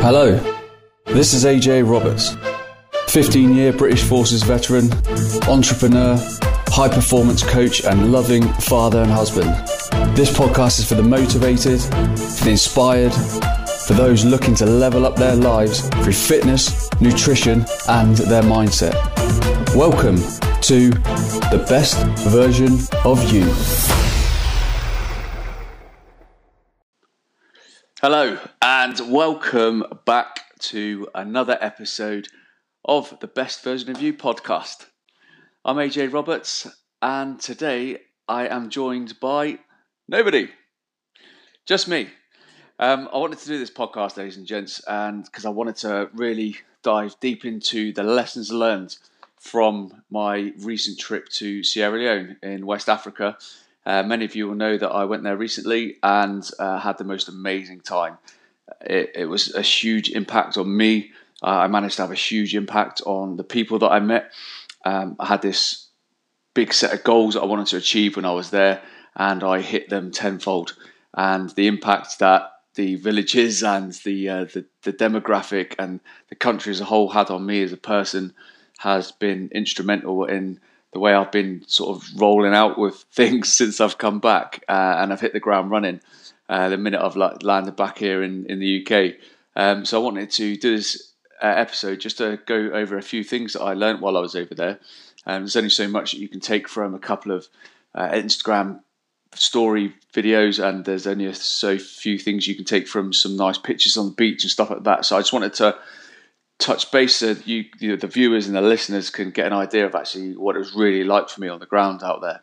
Hello, this is AJ Roberts, 15 year British Forces veteran, entrepreneur, high performance coach, and loving father and husband. This podcast is for the motivated, for the inspired, for those looking to level up their lives through fitness, nutrition, and their mindset. Welcome to the best version of you. Hello, and welcome back to another episode of the Best Version of You podcast. I'm AJ Roberts, and today I am joined by nobody, just me. Um, I wanted to do this podcast, ladies and gents, and because I wanted to really dive deep into the lessons learned from my recent trip to Sierra Leone in West Africa uh, many of you will know that I went there recently and uh, had the most amazing time. It, it, was a huge impact on me. Uh, I managed to have a huge impact on the people that I met. Um, I had this big set of goals that I wanted to achieve when I was there, and I hit them tenfold. And the impact that the villages and the, uh, the, the demographic and the country as a whole had on me as a person has been instrumental in the way I've been sort of rolling out with things since I've come back uh, and I've hit the ground running uh, the minute I've landed back here in, in the UK. Um, so I wanted to do this uh, episode just to go over a few things that I learned while I was over there. Um, there's only so much that you can take from a couple of uh, Instagram story videos, and there's only so few things you can take from some nice pictures on the beach and stuff like that. So I just wanted to touch base so you, you the viewers and the listeners can get an idea of actually what it was really like for me on the ground out there.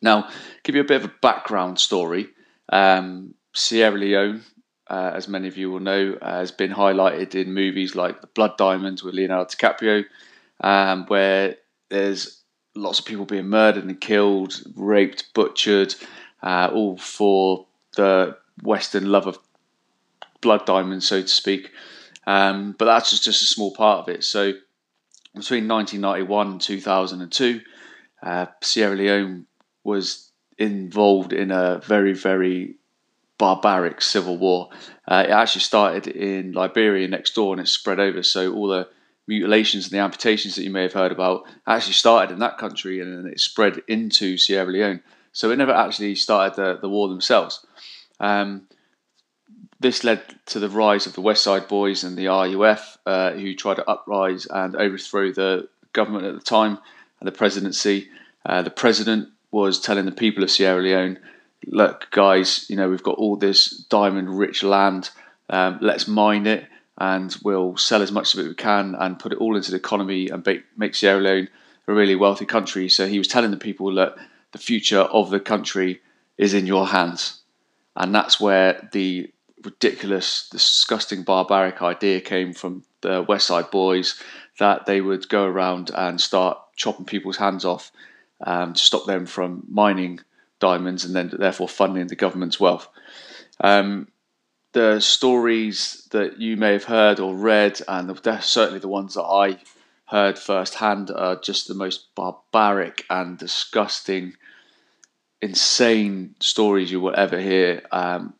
Now, give you a bit of a background story. Um, Sierra Leone, uh, as many of you will know, uh, has been highlighted in movies like The Blood Diamonds with Leonardo DiCaprio, um, where there's lots of people being murdered and killed, raped, butchered, uh, all for the Western love of blood diamonds, so to speak. Um, but that's just, just a small part of it. So between 1991 and 2002, uh, Sierra Leone was involved in a very, very barbaric civil war. Uh, it actually started in Liberia next door and it spread over. So all the mutilations and the amputations that you may have heard about actually started in that country and then it spread into Sierra Leone. So it never actually started the, the war themselves. Um, this led to the rise of the West Side Boys and the RUF, uh, who tried to uprise and overthrow the government at the time and the presidency. Uh, the president was telling the people of Sierra Leone, "Look, guys, you know we've got all this diamond-rich land. Um, let's mine it, and we'll sell as much of it as we can, and put it all into the economy and make Sierra Leone a really wealthy country." So he was telling the people, that the future of the country is in your hands," and that's where the ridiculous, disgusting, barbaric idea came from the West Side Boys that they would go around and start chopping people's hands off um, to stop them from mining diamonds and then therefore funding the government's wealth. Um, the stories that you may have heard or read, and certainly the ones that I heard firsthand, are just the most barbaric and disgusting, insane stories you will ever hear. Um,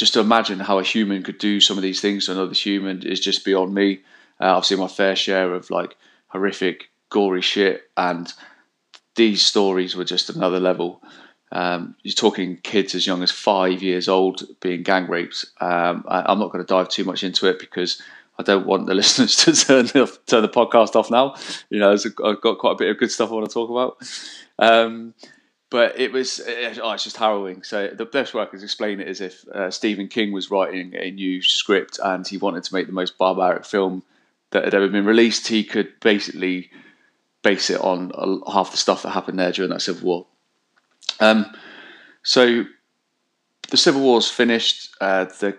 just to imagine how a human could do some of these things to another human is just beyond me. Uh, I've seen my fair share of like horrific, gory shit, and these stories were just another level. Um, you're talking kids as young as five years old being gang raped. Um, I, am not going to dive too much into it because I don't want the listeners to turn the, turn the podcast off now. You know, I've got quite a bit of good stuff I want to talk about. Um, but it was oh, it's just harrowing. So the best way I could explain it is if uh, Stephen King was writing a new script and he wanted to make the most barbaric film that had ever been released, he could basically base it on uh, half the stuff that happened there during that civil war. Um, so the civil war's finished. Uh, the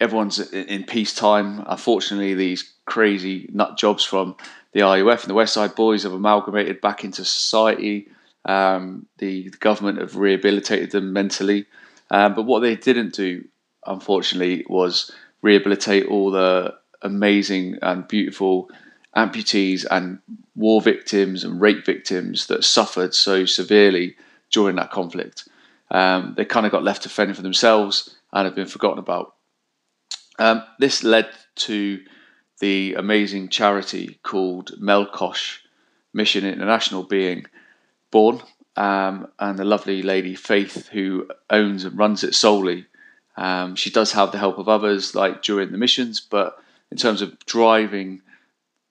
everyone's in, peacetime. Unfortunately, these crazy nut jobs from the RUF and the West Side Boys have amalgamated back into society um, the, the, government have rehabilitated them mentally, um, but what they didn't do, unfortunately, was rehabilitate all the amazing and beautiful amputees and war victims and rape victims that suffered so severely during that conflict. Um, they kind of got left to fend for themselves and have been forgotten about. Um, this led to the amazing charity called Melqosh Mission International being born, um, and the lovely lady Faith, who owns and runs it solely. Um, she does have the help of others, like during the missions, but in terms of driving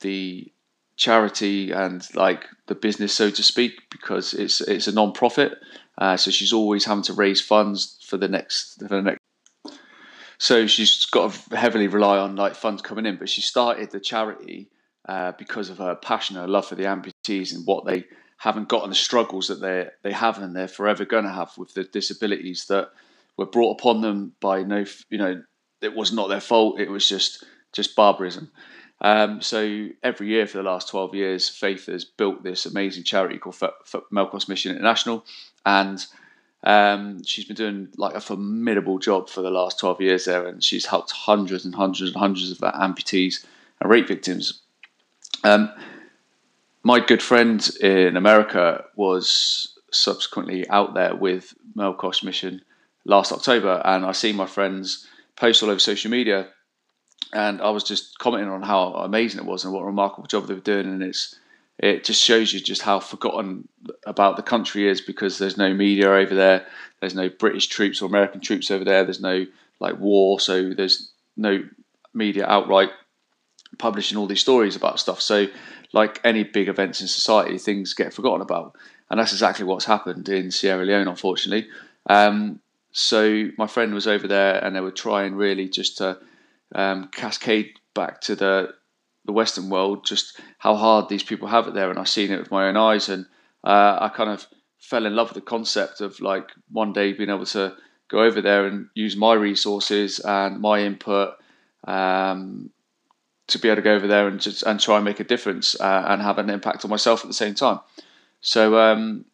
the charity and like the business, so to speak, because it's it's a non-profit. Uh, so she's always having to raise funds for the next for the next. So she's got to heavily rely on like funds coming in, but she started the charity uh, because of her passion, her love for the amputees and what they haven't gotten the struggles that they they have and they're forever going to have with the disabilities that were brought upon them by no, you know, it was not their fault. It was just just barbarism. Um, so every year for the last 12 years, Faith has built this amazing charity called F- F- Mission International, and um, she's been doing like a formidable job for the last 12 years there, and she's helped hundreds and hundreds and hundreds of amputees and rape victims. Um, my good friend in America was subsequently out there with Melqosh Mission last October, and I see my friends post all over social media and I was just commenting on how amazing it was and what a remarkable job they were doing, and it's it just shows you just how forgotten about the country is because there's no media over there, there's no British troops or American troops over there, there's no like war, so there's no media outright publishing all these stories about stuff. So, like any big events in society, things get forgotten about, and that's exactly what's happened in Sierra Leone, unfortunately. Um, so my friend was over there, and they were trying really just to um, cascade back to the the Western world, just how hard these people have it there, and I've seen it with my own eyes, and uh, I kind of fell in love with the concept of like one day being able to go over there and use my resources and my input um, to be able to go over there and just and try and make a difference uh, and have an impact on myself at the same time. So um,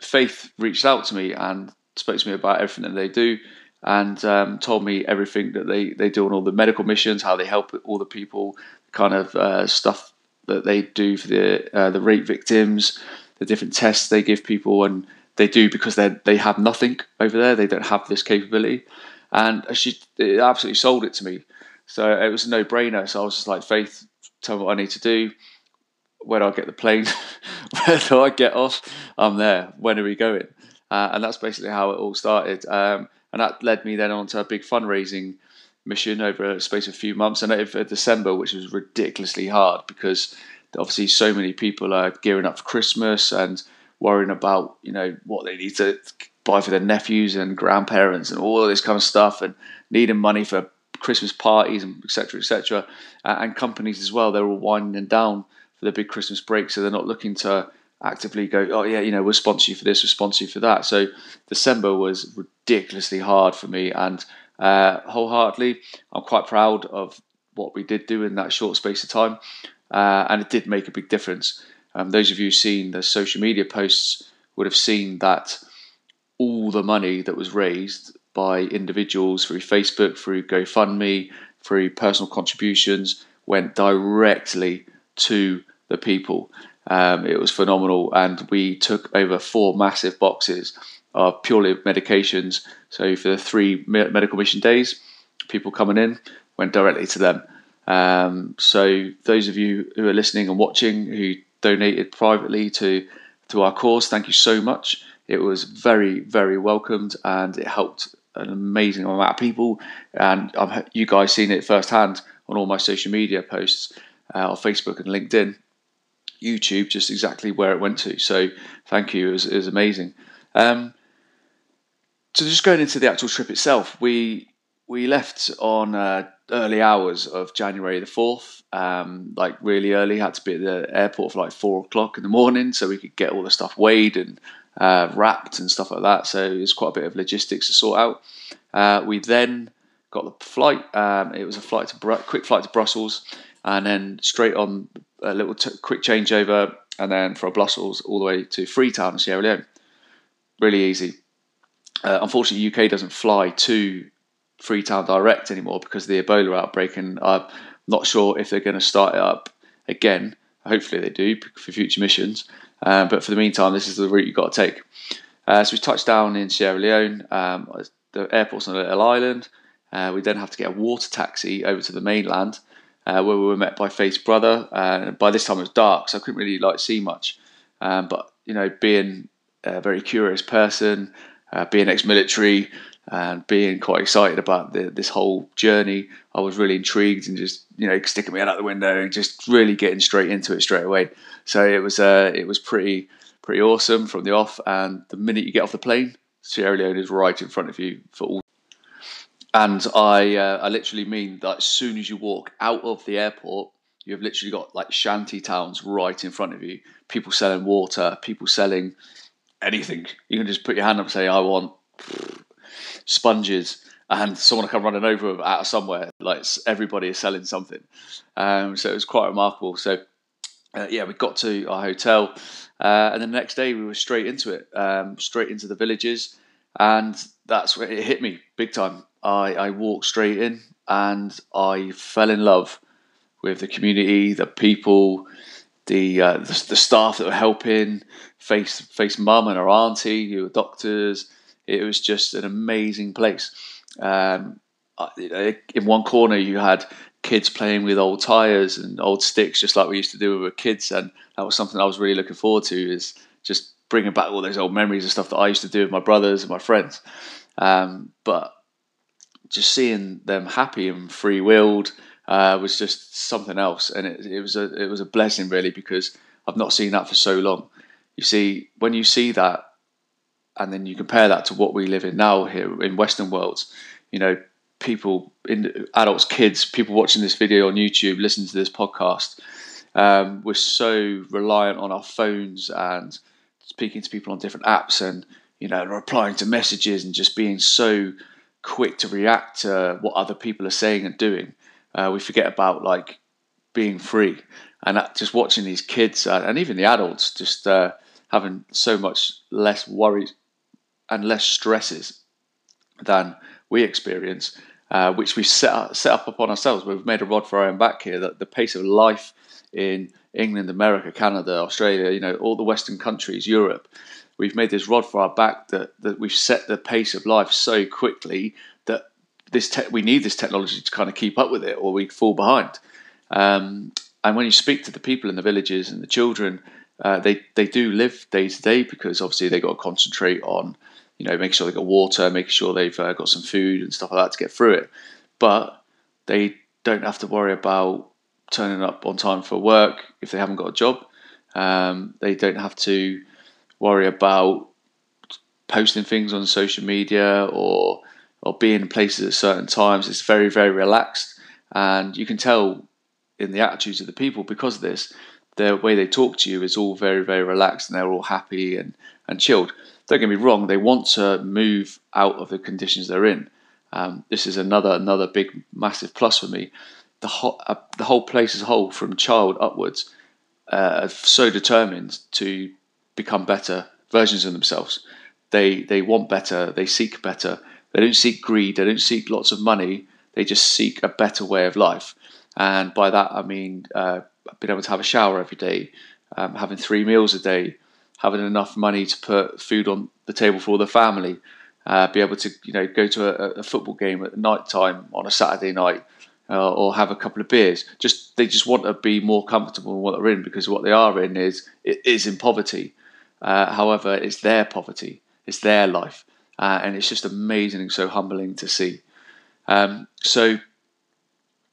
Faith reached out to me and spoke to me about everything that they do and um, told me everything that they, they do on all the medical missions, how they help all the people, kind of uh, stuff that they do for the uh, the rape victims, the different tests they give people, and they do because they they have nothing over there. They don't have this capability, and she absolutely sold it to me. So it was a no brainer. So I was just like, Faith, tell me what I need to do. Do I get the plane? Where do I get off? I'm there. When are we going? Uh, and that's basically how it all started. Um, and that led me then on to a big fundraising mission over a space of a few months and over December, which was ridiculously hard because obviously so many people are gearing up for Christmas and worrying about you know what they need to buy for their nephews and grandparents and all this kind of stuff and needing money for Christmas parties and etc etc and companies as well they're all winding down for the big Christmas break so they're not looking to actively go, oh yeah, you know, we'll sponsor you for this, we'll sponsor you for that. So December was ridiculously hard for me, and uh, wholeheartedly, I'm quite proud of what we did do in that short space of time, uh, and it did make a big difference. Um, those of you seen the social media posts would have seen that all the money that was raised by individuals through Facebook, through GoFundMe, through personal contributions went directly to the people. Um, it was phenomenal, and we took over four massive boxes of purely medications. So for the three medical mission days, people coming in went directly to them. Um, so those of you who are listening and watching who donated privately to to our cause, thank you so much. It was very very welcomed, and it helped an amazing amount of people. And I've you guys seen it firsthand on all my social media posts uh, on Facebook and LinkedIn. YouTube just exactly where it went to. So thank you, it was, it was amazing. Um, so just going into the actual trip itself, we we left on uh, early hours of January the fourth, um, like really early. Had to be at the airport for like four o'clock in the morning, so we could get all the stuff weighed and uh, wrapped and stuff like that. So was quite a bit of logistics to sort out. Uh, we then got the flight. Um, it was a flight to Br- quick flight to Brussels, and then straight on a little t- quick changeover, and then from Brussels all the way to Freetown Sierra Leone. Really easy. Uh, unfortunately, UK doesn't fly to Freetown direct anymore because of the Ebola outbreak, and I'm not sure if they're going to start it up again. Hopefully, they do for future missions. Um, but for the meantime, this is the route you've got to take. Uh, so we touched down in Sierra Leone. Um, the airport's on a little island. Uh, we then have to get a water taxi over to the mainland, uh, where we were met by Faith's brother. Uh, by this time it was dark, so I couldn't really like see much. Um, but you know, being a very curious person, uh, being ex-military, and being quite excited about the, this whole journey, I was really intrigued and just you know sticking my head out the window and just really getting straight into it straight away. So it was uh, it was pretty pretty awesome from the off. And the minute you get off the plane, Sierra Leone is right in front of you for all. And I uh, I literally mean that as soon as you walk out of the airport, you've literally got like shanty towns right in front of you. People selling water, people selling anything. You can just put your hand up and say, "I want." Sponges and someone come running over out of somewhere. Like everybody is selling something. Um, so it was quite remarkable. So uh, yeah, we got to our hotel, uh, and the next day we were straight into it, um, straight into the villages, and that's where it hit me big time. I, I walked straight in, and I fell in love with the community, the people, the uh, the, the, staff that were helping, Faith's Faith's mum and her auntie who were doctors, it was just an amazing place. Um, in one corner, you had kids playing with old tires and old sticks, just like we used to do when we were kids, and that was something I was really looking forward to. Is just bringing back all those old memories and stuff that I used to do with my brothers and my friends. Um, but just seeing them happy and free willed uh, was just something else, and it, it was a it was a blessing really because I've not seen that for so long. You see, when you see that and then you compare that to what we live in now here in Western worlds, you know, people in adults, kids, people watching this video on YouTube, listening to this podcast, um, we're so reliant on our phones and speaking to people on different apps and you know replying to messages and just being so quick to react to what other people are saying and doing. Uh, we forget about like being free and just watching these kids uh, and even the adults just uh, having so much less worries and less stresses than we experience, uh, which we set up, set up upon ourselves. We've made a rod for our own back here. That the pace of life in England, America, Canada, Australia, you know, all the Western countries, Europe, we've made this rod for our back that, that we've set the pace of life so quickly that this te- we need this technology to kind of keep up with it, or we fall behind. Um, and when you speak to the people in the villages and the children, uh, they they do live day to day because obviously they got to concentrate on you know, making sure they've got water, making sure they've uh, got some food and stuff like that to get through it. But they don't have to worry about turning up on time for work if they haven't got a job. Um, they don't have to worry about posting things on social media or or being in places at certain times. It's very very relaxed, and you can tell in the attitudes of the people because of this. The way they talk to you is all very very relaxed, and they're all happy and and chilled don't get me wrong, they want to move out of the conditions they're in. Um, this is another another big massive plus for me. The whole uh, the whole place as a whole, from child upwards, uh, are so determined to become better versions of themselves. They they want better. They seek better. They don't seek greed. They don't seek lots of money. They just seek a better way of life. And by that I mean uh, being able to have a shower every day, um, having three meals a day, having enough money to put food on the table for the family, uh, be able to you know go to a, a football game at night time on a Saturday night, uh, or have a couple of beers. Just they just want to be more comfortable in what they're in because what they are in is it is in poverty. Uh, however, it's their poverty, it's their life, uh, and it's just amazing and so humbling to see. Um, so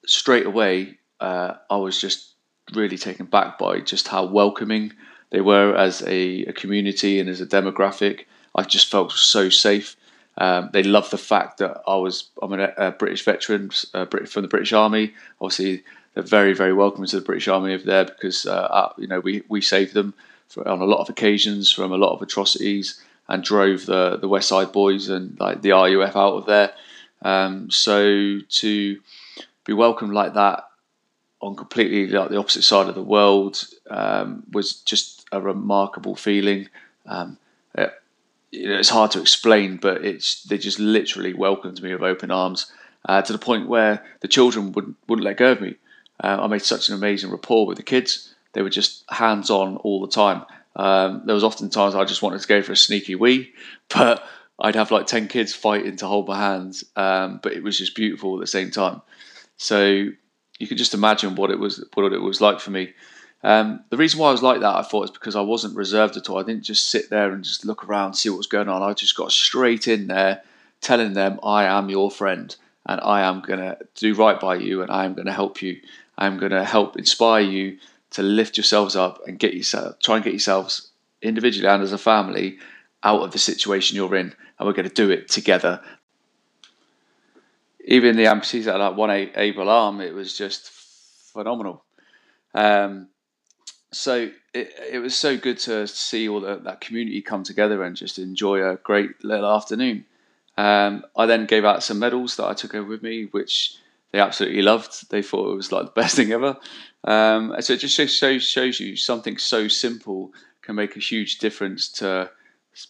straight away, uh, I was just really taken back by just how welcoming they were as a, a community and as a demographic. I just felt so safe. Um, they loved the fact that I was I'm a, a British veteran uh, from the British Army. Obviously, they're very very welcome to the British Army over there because uh, uh, you know we we saved them for, on a lot of occasions from a lot of atrocities and drove the the West Side Boys and like the RUF out of there. Um, so to be welcomed like that on completely like the opposite side of the world um, was just a remarkable feeling. Um, it, you know, it's hard to explain, but it's they just literally welcomed me with open arms uh, to the point where the children wouldn't wouldn't let go of me. Uh, I made such an amazing rapport with the kids. They were just hands on all the time. Um, there was often times I just wanted to go for a sneaky wee, but I'd have like ten kids fighting to hold my hands, um, but it was just beautiful at the same time. So you can just imagine what it was what it was like for me. Um, the reason why I was like that, I thought, is because I wasn't reserved at all. I didn't just sit there and just look around, see what was going on. I just got straight in there, telling them, "I am your friend, and I am going to do right by you, and I am going to help you. I'm going to help inspire you to lift yourselves up and get yourself, try and get yourselves individually and as a family out of the situation you're in, and we're going to do it together." Even the amputees that had like one able arm, it was just phenomenal. Um, so it, it was so good to see all the, that community come together and just enjoy a great little afternoon. Um, I then gave out some medals that I took over with me, which they absolutely loved. They thought it was like the best thing ever. Um, so it just shows, shows you something so simple can make a huge difference to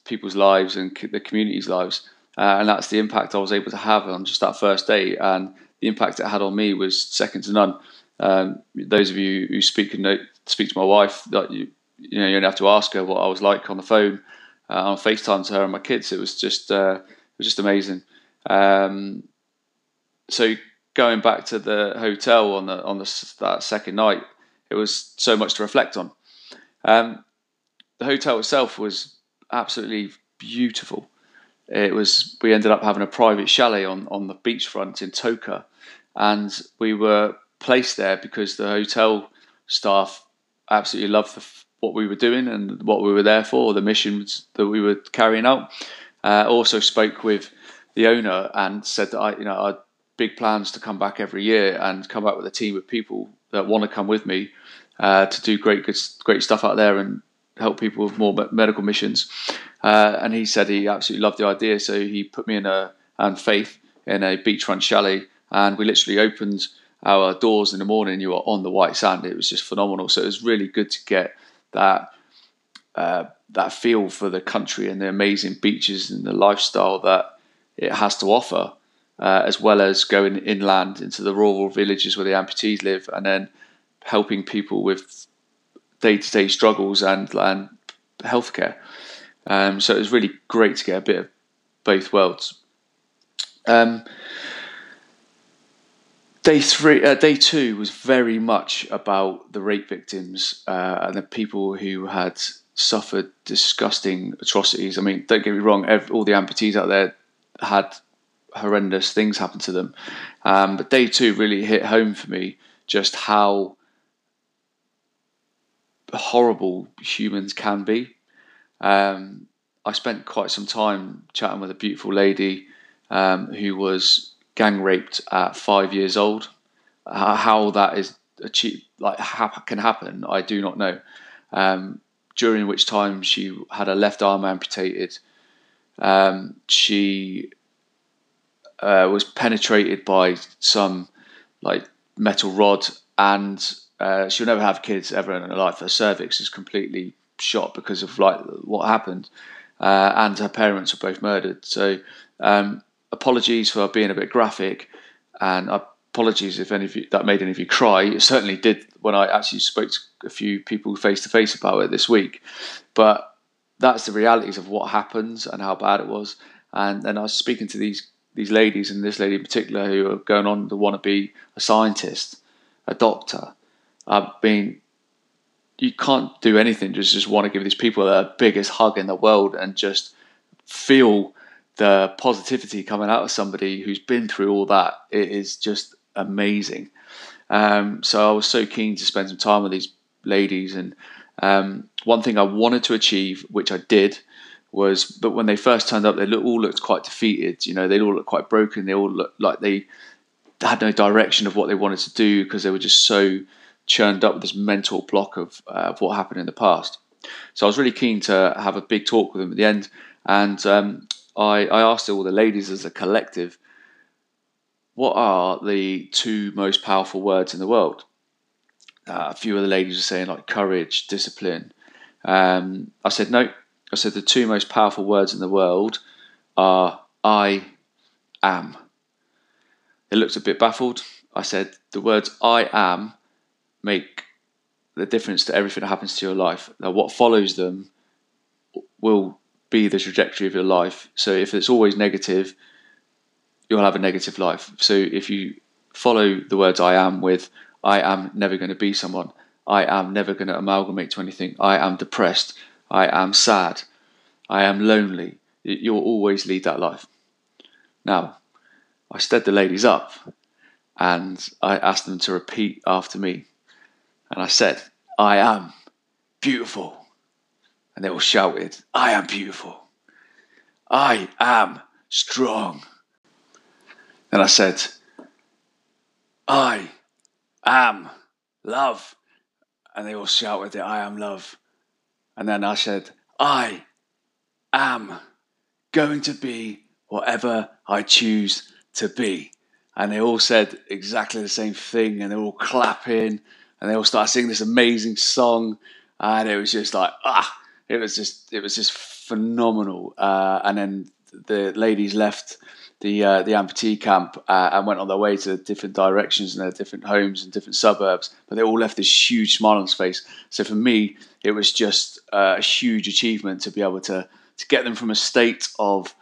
people's lives and the community's lives. Uh, and that's the impact I was able to have on just that first day. And the impact it had on me was second to none. Um, those of you who speak and know, speak to my wife, that you you know you only have to ask her what I was like on the phone, uh, on Facetime to her and my kids. It was just uh, it was just amazing. Um, so going back to the hotel on the on the, that second night, it was so much to reflect on. Um, the hotel itself was absolutely beautiful. It was. We ended up having a private chalet on on the beachfront in Tokeh, and we were placed there because the hotel staff absolutely loved the, what we were doing and what we were there for, the missions that we were carrying out. Uh, also spoke with the owner and said that I, you know, I had big plans to come back every year and come back with a team of people that want to come with me uh, to do great, good, great stuff out there and help people with more medical missions. Uh, and he said he absolutely loved the idea, so he put me in a and Faith in a beachfront chalet, and we literally opened our doors in the morning, you were on the white sand. It was just phenomenal. So it was really good to get that uh, that feel for the country and the amazing beaches and the lifestyle that it has to offer, uh, as well as going inland into the rural villages where the amputees live, and then helping people with day to day struggles and and healthcare. Um, so it was really great to get a bit of both worlds. Um, Day three, uh, day two was very much about the rape victims uh, and the people who had suffered disgusting atrocities. I mean, don't get me wrong, every, all the amputees out there had horrendous things happen to them. Um, but day two really hit home for me just how horrible humans can be. Um, I spent quite some time chatting with a beautiful lady um, who was gang raped at five years old. How that is achieved, like ha- can happen, I do not know. Um, during which time she had her left arm amputated. Um, she uh, was penetrated by some like metal rod, and uh, she'll never have kids ever in her life. Her cervix is completely shot because of like what happened, uh, and her parents were both murdered. So um, apologies for being a bit graphic, and apologies if any of you that made any of you cry. It certainly did when I actually spoke to a few people face to face about it this week. But that's the realities of what happens and how bad it was. And then I was speaking to these these ladies and this lady in particular who are going on to want to be a scientist, a doctor. I mean, you can't do anything. Just just want to give these people the biggest hug in the world and just feel the positivity coming out of somebody who's been through all that it is just amazing. Um, so I was so keen to spend some time with these ladies, and um, one thing I wanted to achieve, which I did, was but when they first turned up, they all looked quite defeated. You know, they all looked quite broken. They all looked like they had no direction of what they wanted to do because they were just so churned up this mental block of, uh, of what happened in the past. So I was really keen to have a big talk with them at the end, and um, I, I asked all the ladies as a collective, what are the two most powerful words in the world? Uh, a few of the ladies were saying like courage, discipline. Um, I said no. I said the two most powerful words in the world are I am. They looked a bit baffled. I said the words I am make the difference to everything that happens to your life. Now, what follows them will be the trajectory of your life. So if it's always negative, you'll have a negative life. So if you follow the words I am with, I am never going to be someone, I am never going to amalgamate to anything, I am depressed, I am sad, I am lonely, you'll always lead that life. Now, I stirred the ladies up and I asked them to repeat after me. And I said, I am beautiful. And they all shouted, I am beautiful. I am strong. Then I said, I am love. And they all shouted I am love. And then I said, I am going to be whatever I choose to be. And they all said exactly the same thing and they're all clapping and they all started singing this amazing song. And it was just like, ah, it was just, it was just phenomenal. Uh, and then the ladies left the uh, the amputee camp uh, and went on their way to different directions and their different homes and different suburbs. But they all left this huge smile on their face. So for me, it was just uh, a huge achievement to be able to to get them from a state of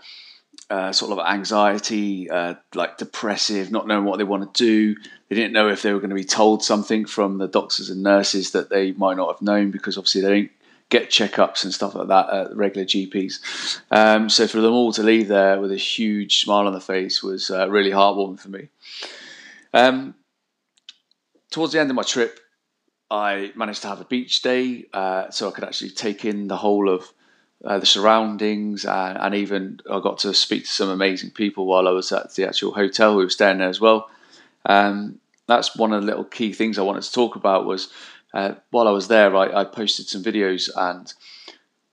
uh, sort of anxiety, uh, like depressive, not knowing what they want to do. They didn't know if they were going to be told something from the doctors and nurses that they might not have known because obviously they don't get checkups and stuff like that at regular GPs. Um, so for them all to leave there with a huge smile on the face was uh, really heartwarming for me. Um, towards the end of my trip, I managed to have a beach day, uh, so I could actually take in the whole of uh, the surroundings, and, and, even I got to speak to some amazing people while I was at the actual hotel. We were staying there as well. Um, that's one of the little key things I wanted to talk about was uh, while I was there, I, I posted some videos and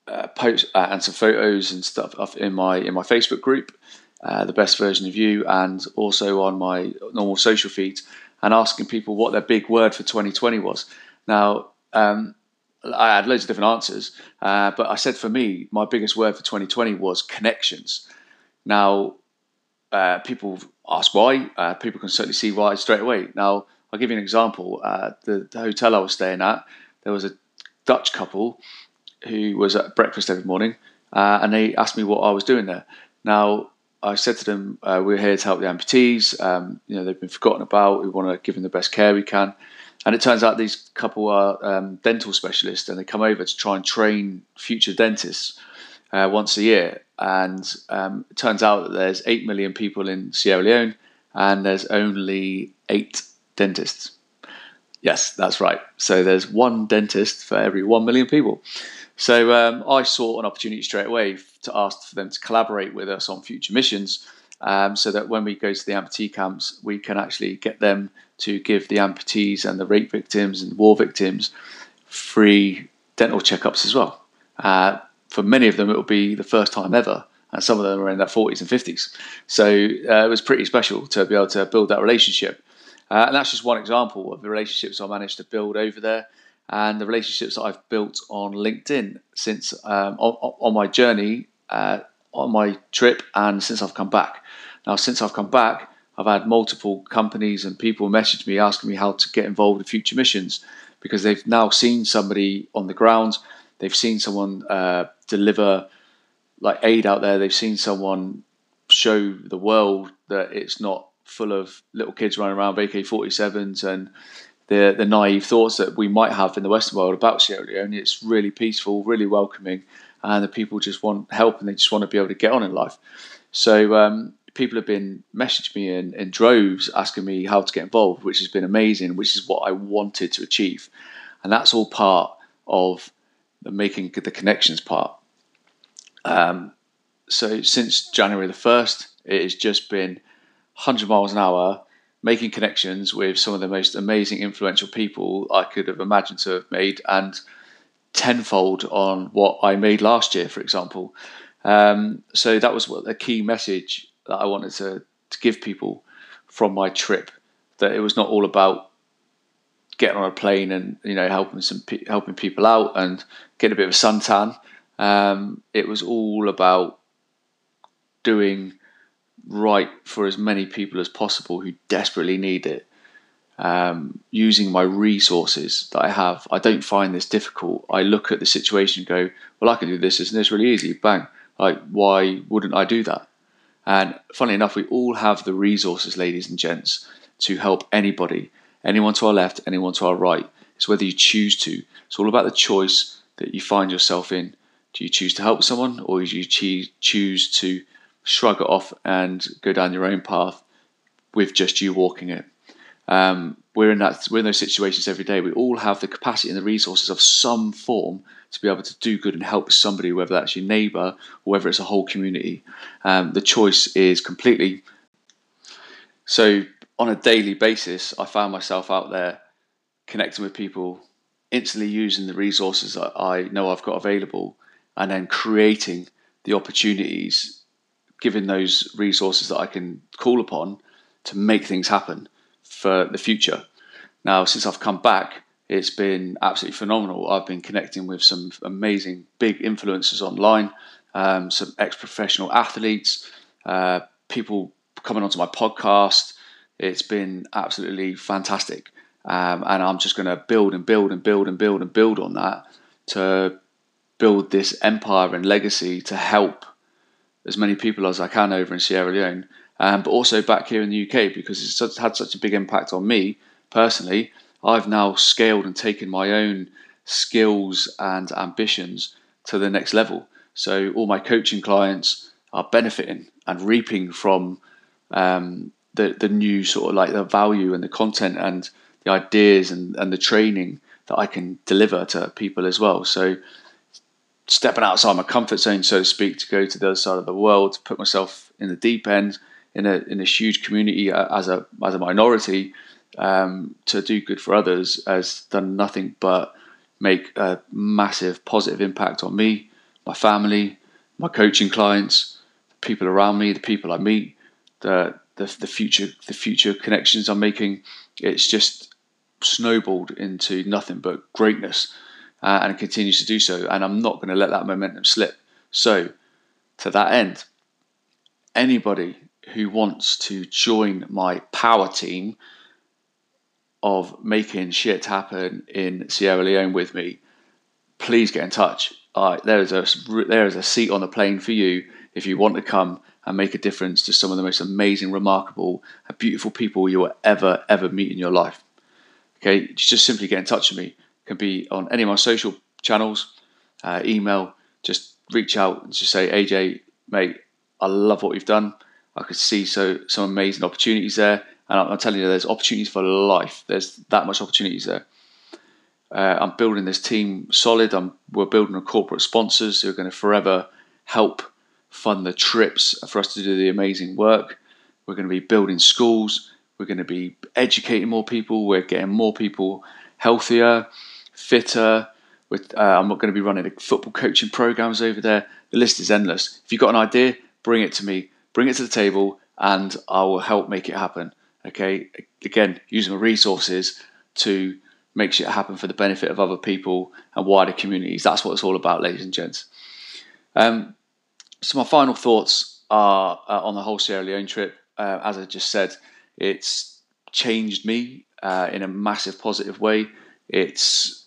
uh, post uh, and some photos and stuff in my in my Facebook group, uh, the best version of you, and also on my normal social feeds, and asking people what their big word for 2020 was. Now, um, I had loads of different answers, uh, but I said for me, my biggest word for 2020 was connections. Now, uh, people ask why. people can certainly see why straight away. Now I'll give you an example. Uh, the, the, hotel I was staying at, there was a Dutch couple who was at breakfast every morning, uh, and they asked me what I was doing there. Now, I said to them, uh, "We're here to help the amputees. Um, you know, they've been forgotten about. We want to give them the best care we can." And it turns out these couple are um, dental specialists, and they come over to try and train future dentists uh, once a year. And um, it turns out that there's eight million people in Sierra Leone, and there's only eight dentists. Yes, that's right. So there's one dentist for every 1 million people. So um, I saw an opportunity straight away to ask for them to collaborate with us on future missions um, so that when we go to the amputee camps, we can actually get them to give the amputees and the rape victims and war victims free dental checkups as well. Uh, for many of them, it will be the first time ever, and some of them are in their 40s and 50s. So uh, it was pretty special to be able to build that relationship. Uh, and that's just one example of the relationships I managed to build over there and the relationships that I've built on LinkedIn since um, on, on, my journey, uh, on my trip, and since I've come back. Now, since I've come back, I've had multiple companies and people message me asking me how to get involved in future missions because they've now seen somebody on the ground, they've seen someone uh, deliver like aid out there, they've seen someone show the world that it's not full of little kids running around with AK 47s and the, the naive thoughts that we might have in the Western world about Sierra Leone. It's really peaceful, really welcoming, and the people just want help and they just want to be able to get on in life. So um, people have been messaging me in, in droves asking me how to get involved, which has been amazing, which is what I wanted to achieve. And that's all part of the making the connections part. Um, so since January the 1st, it has just been 100 miles an hour, making connections with some of the most amazing, influential people I could have imagined to have made, and tenfold on what I made last year, for example. Um, so that was what a key message that I wanted to, to give people from my trip. That it was not all about getting on a plane and you know helping some helping people out and getting a bit of a suntan. Um, it was all about doing right for as many people as possible who desperately need it. Um, using my resources that I have, I don't find this difficult. I look at the situation go, well, I can do this. Isn't this really easy? Bang. Like, why wouldn't I do that? And funnily enough, we all have the resources, ladies and gents, to help anybody, anyone to our left, anyone to our right. It's whether you choose to. It's all about the choice that you find yourself in. Do you choose to help someone, or do you choose to shrug it off and go down your own path with just you walking it? Um, we're in that we're in those situations every day. We all have the capacity and the resources of some form to be able to do good and help somebody, whether that's your neighbour or whether it's a whole community. Um, the choice is completely. So on a daily basis, I found myself out there connecting with people, instantly using the resources that I know I've got available, and then creating the opportunities, given those resources that I can call upon to make things happen for the future. Now, since I've come back, it's been absolutely phenomenal. I've been connecting with some amazing big influencers online, um, some ex professional athletes, uh, people coming onto my podcast. It's been absolutely fantastic. Um, and I'm just going to build and build and build and build and build on that to build this empire and legacy to help as many people as I can over in Sierra Leone um, but also back here in the UK because it's had such a big impact on me personally. I've now scaled and taken my own skills and ambitions to the next level. So all my coaching clients are benefiting and reaping from um, the the new sort of like the value and the content and the ideas and, and the training that I can deliver to people as well. So stepping outside my comfort zone, so to speak, to go to the other side of the world, to put myself in the deep end, in a in a huge community uh, as a as a minority um, to do good for others has done nothing but make a massive positive impact on me, my family, my coaching clients, the people around me, the people I meet, the the, the future the future connections I'm making. It's just snowballed into nothing but greatness, uh, and it continues to do so. And I'm not going to let that momentum slip. So, to that end, anybody who wants to join my power team of making shit happen in Sierra Leone with me, please get in touch. Uh, there is a there is a seat on the plane for you if you want to come and make a difference to some of the most amazing, remarkable, and beautiful people you will ever ever meet in your life. Okay, just simply get in touch with me. It can be on any of my social channels, uh, email. Just reach out and just say, AJ, mate, I love what you've done. I could see so some amazing opportunities there, and I'm, telling you, there's opportunities for life. There's that much opportunities there. Uh, I'm building this team solid. I'm, we're building a corporate sponsors who are going to forever help fund the trips for us to do the amazing work. We're going to be building schools. We're going to be educating more people. We're getting more people healthier, fitter. With, uh, I'm not going to be running football coaching programs over there. The list is endless. If you've got an idea, bring it to me bring it to the table, and I will help make it happen. Okay, again, using my resources to make shit happen for the benefit of other people and wider communities. That's what it's all about, ladies and gents. Um, so my final thoughts are uh, on the whole Sierra Leone trip. Uh, as I just said, it's changed me uh, in a massive positive way. It's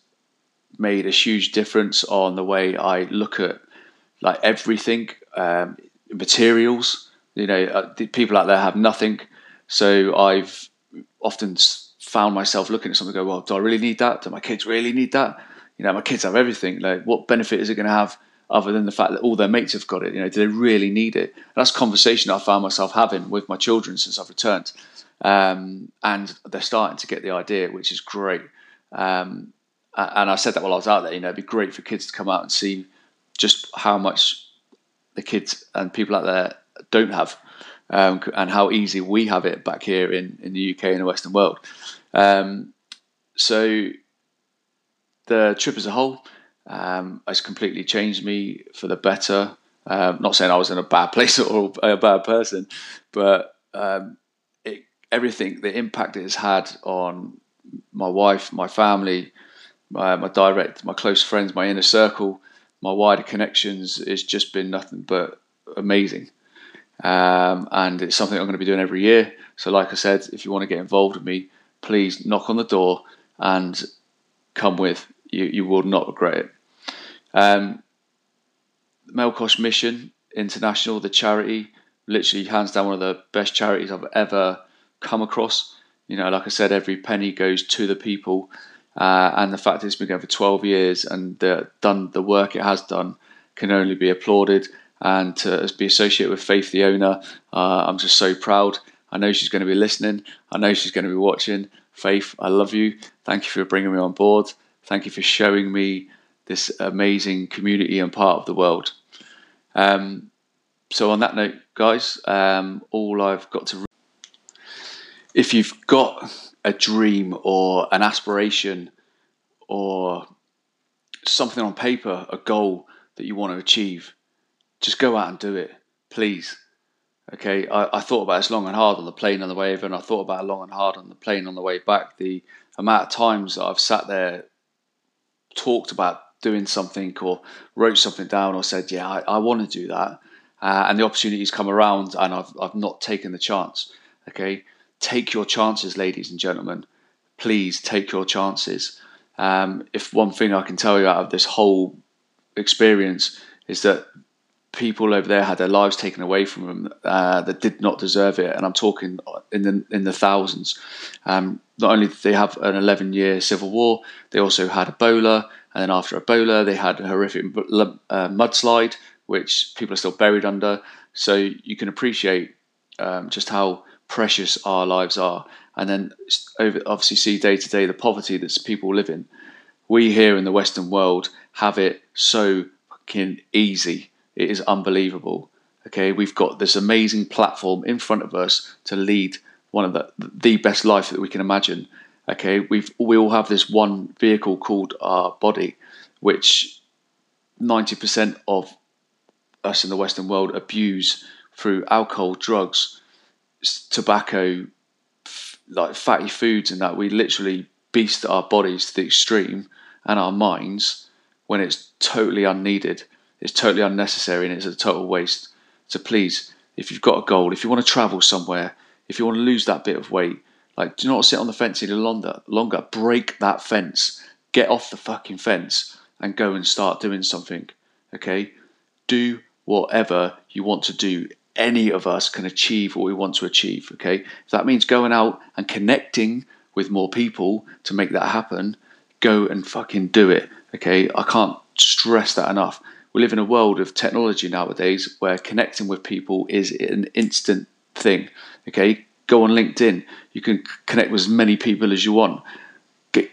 made a huge difference on the way I look at like everything, um, materials, you know, uh, people out there have nothing. So I've often found myself looking at something, go, well, do I really need that? Do my kids really need that? You know, my kids have everything. Like, what benefit is it going to have other than the fact that all their mates have got it? You know, do they really need it? And that's conversation I found myself having with my children since I've returned. Um, and they're starting to get the idea, which is great. Um, and I said that while I was out there, you know, it'd be great for kids to come out and see just how much the kids and people out there don't have, um, and how easy we have it back here in, in the UK and the Western world. Um, so the trip as a whole um, has completely changed me for the better. Um, not saying I was in a bad place or a bad person, but um, it, everything, the impact it has had on my wife, my family, my, my direct, my close friends, my inner circle, my wider connections, has just been nothing but amazing. Um, and it's something I'm going to be doing every year. So, like I said, if you want to get involved with me, please knock on the door and come with. You, you will not regret it. Um, Melqosh mission International, the charity, literally hands down one of the best charities I've ever come across. You know, like I said, every penny goes to the people, uh, and the fact that it's been going for 12 years and done the work it has done can only be applauded. And to be associated with Faith, the owner, uh, I'm just so proud. I know she's going to be listening. I know she's going to be watching. Faith, I love you. Thank you for bringing me on board. Thank you for showing me this amazing community and part of the world. Um, so, on that note, guys, um, all I've got to. If you've got a dream or an aspiration or something on paper, a goal that you want to achieve, just go out and do it, please. Okay, I, I thought about this long and hard on the plane on the way over, and I thought about it long and hard on the plane on the way back. The amount of times I've sat there, talked about doing something, or wrote something down, or said, "Yeah, I, I want to do that," uh, and the opportunities come around, and I've I've not taken the chance. Okay, take your chances, ladies and gentlemen. Please take your chances. Um, if one thing I can tell you out of this whole experience is that people over there had their lives taken away from them uh, that did not deserve it, and I'm talking in the in the thousands. Um, not only did they have an 11 year civil war, they also had Ebola, and then after Ebola, they had a horrific uh, mudslide, which people are still buried under. So you can appreciate um, just how precious our lives are, and then over, obviously see day to day the poverty that people live in. We here in the Western world have it so fucking easy it is unbelievable. Okay, we've got this amazing platform in front of us to lead one of the the best life that we can imagine. Okay, we've we all have this one vehicle called our body, which ninety percent of us in the Western world abuse through alcohol, drugs, tobacco, like fatty foods, and that we literally beast our bodies to the extreme and our minds when it's totally unneeded. It's totally unnecessary and it's a total waste. So please, if you've got a goal, if you want to travel somewhere, if you want to lose that bit of weight, like do not sit on the fence any longer. Longer, break that fence. Get off the fucking fence and go and start doing something. Okay, do whatever you want to do. Any of us can achieve what we want to achieve. Okay, if that means going out and connecting with more people to make that happen, go and fucking do it. Okay, I can't stress that enough we live in a world of technology nowadays where connecting with people is an instant thing. Okay, go on LinkedIn. You can connect with as many people as you want. Get,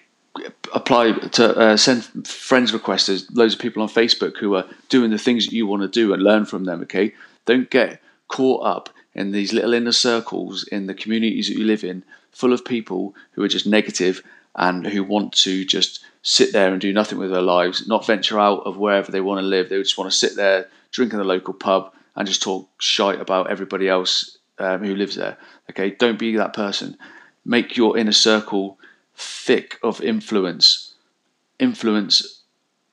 apply to uh, send friends requests. There's loads of people on Facebook who are doing the things that you want to do and learn from them. Okay, don't get caught up in these little inner circles in the communities that you live in, full of people who are just negative and who want to just sit there and do nothing with their lives, not venture out of wherever they want to live. They just want to sit there, drink in the local pub, and just talk shite about everybody else um, who lives there. Okay, don't be that person. Make your inner circle thick of influence, influence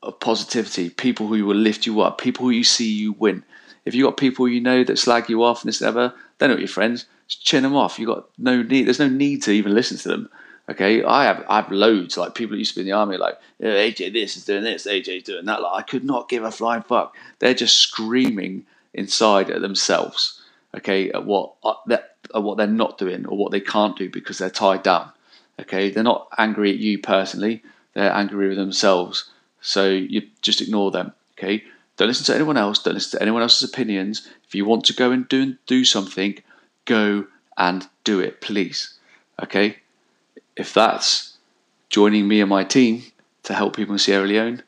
of positivity, people who will lift you up, people who you see you win. If you got people you know that slag you off and this ever, they're not your friends. Just chin them off. You got no need. There's no need to even listen to them. Okay, I have I have loads like people who used to be in the army like yeah, AJ this is doing this, AJ's doing that. Like I could not give a flying fuck. They're just screaming inside at themselves. Okay, at what uh, at what they're not doing or what they can't do because they're tied down. Okay, they're not angry at you personally. They're angry with themselves. So you just ignore them. Okay, don't listen to anyone else. Don't listen to anyone else's opinions. If you want to go and do do something, go and do it, please. Okay if that's joining me and my team to help people in Sierra Leone,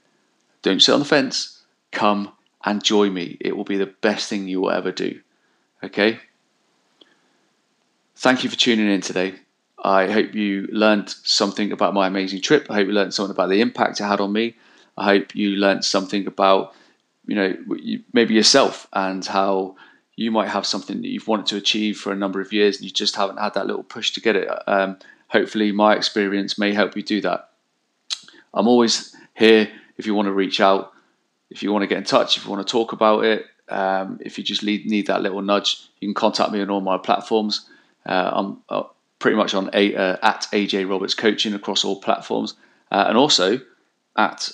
don't sit on the fence. Come and join me. It will be the best thing you will ever do. Okay? Thank you for tuning in today. I hope you learned something about my amazing trip. I hope you learned something about the impact it had on me. I hope you learned something about, you know, maybe yourself and how you might have something that you've wanted to achieve for a number of years and you just haven't had that little push to get it. Um, hopefully my experience may help you do that. I'm always here if you want to reach out, if you want to get in touch, if you want to talk about it, um, if you just need, need, that little nudge, you can contact me on all my platforms. Uh, I'm uh, pretty much on a, uh, at AJ Roberts Coaching across all platforms, uh, and also at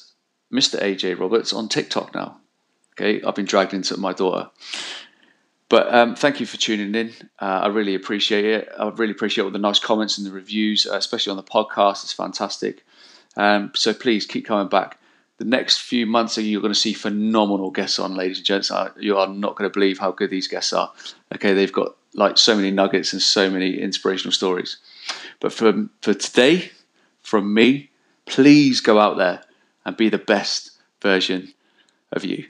Mr. AJ Roberts on TikTok now. Okay, I've been dragged into my daughter. But um, thank you for tuning in. Uh, I really appreciate it. I really appreciate all the nice comments and the reviews, uh, especially on the podcast. It's fantastic. Um, so please keep coming back. The next few months, you're going to see phenomenal guests on, ladies and gents. You are not going to believe how good these guests are. Okay, they've got like so many nuggets and so many inspirational stories. But for for today, from me, please go out there and be the best version of you.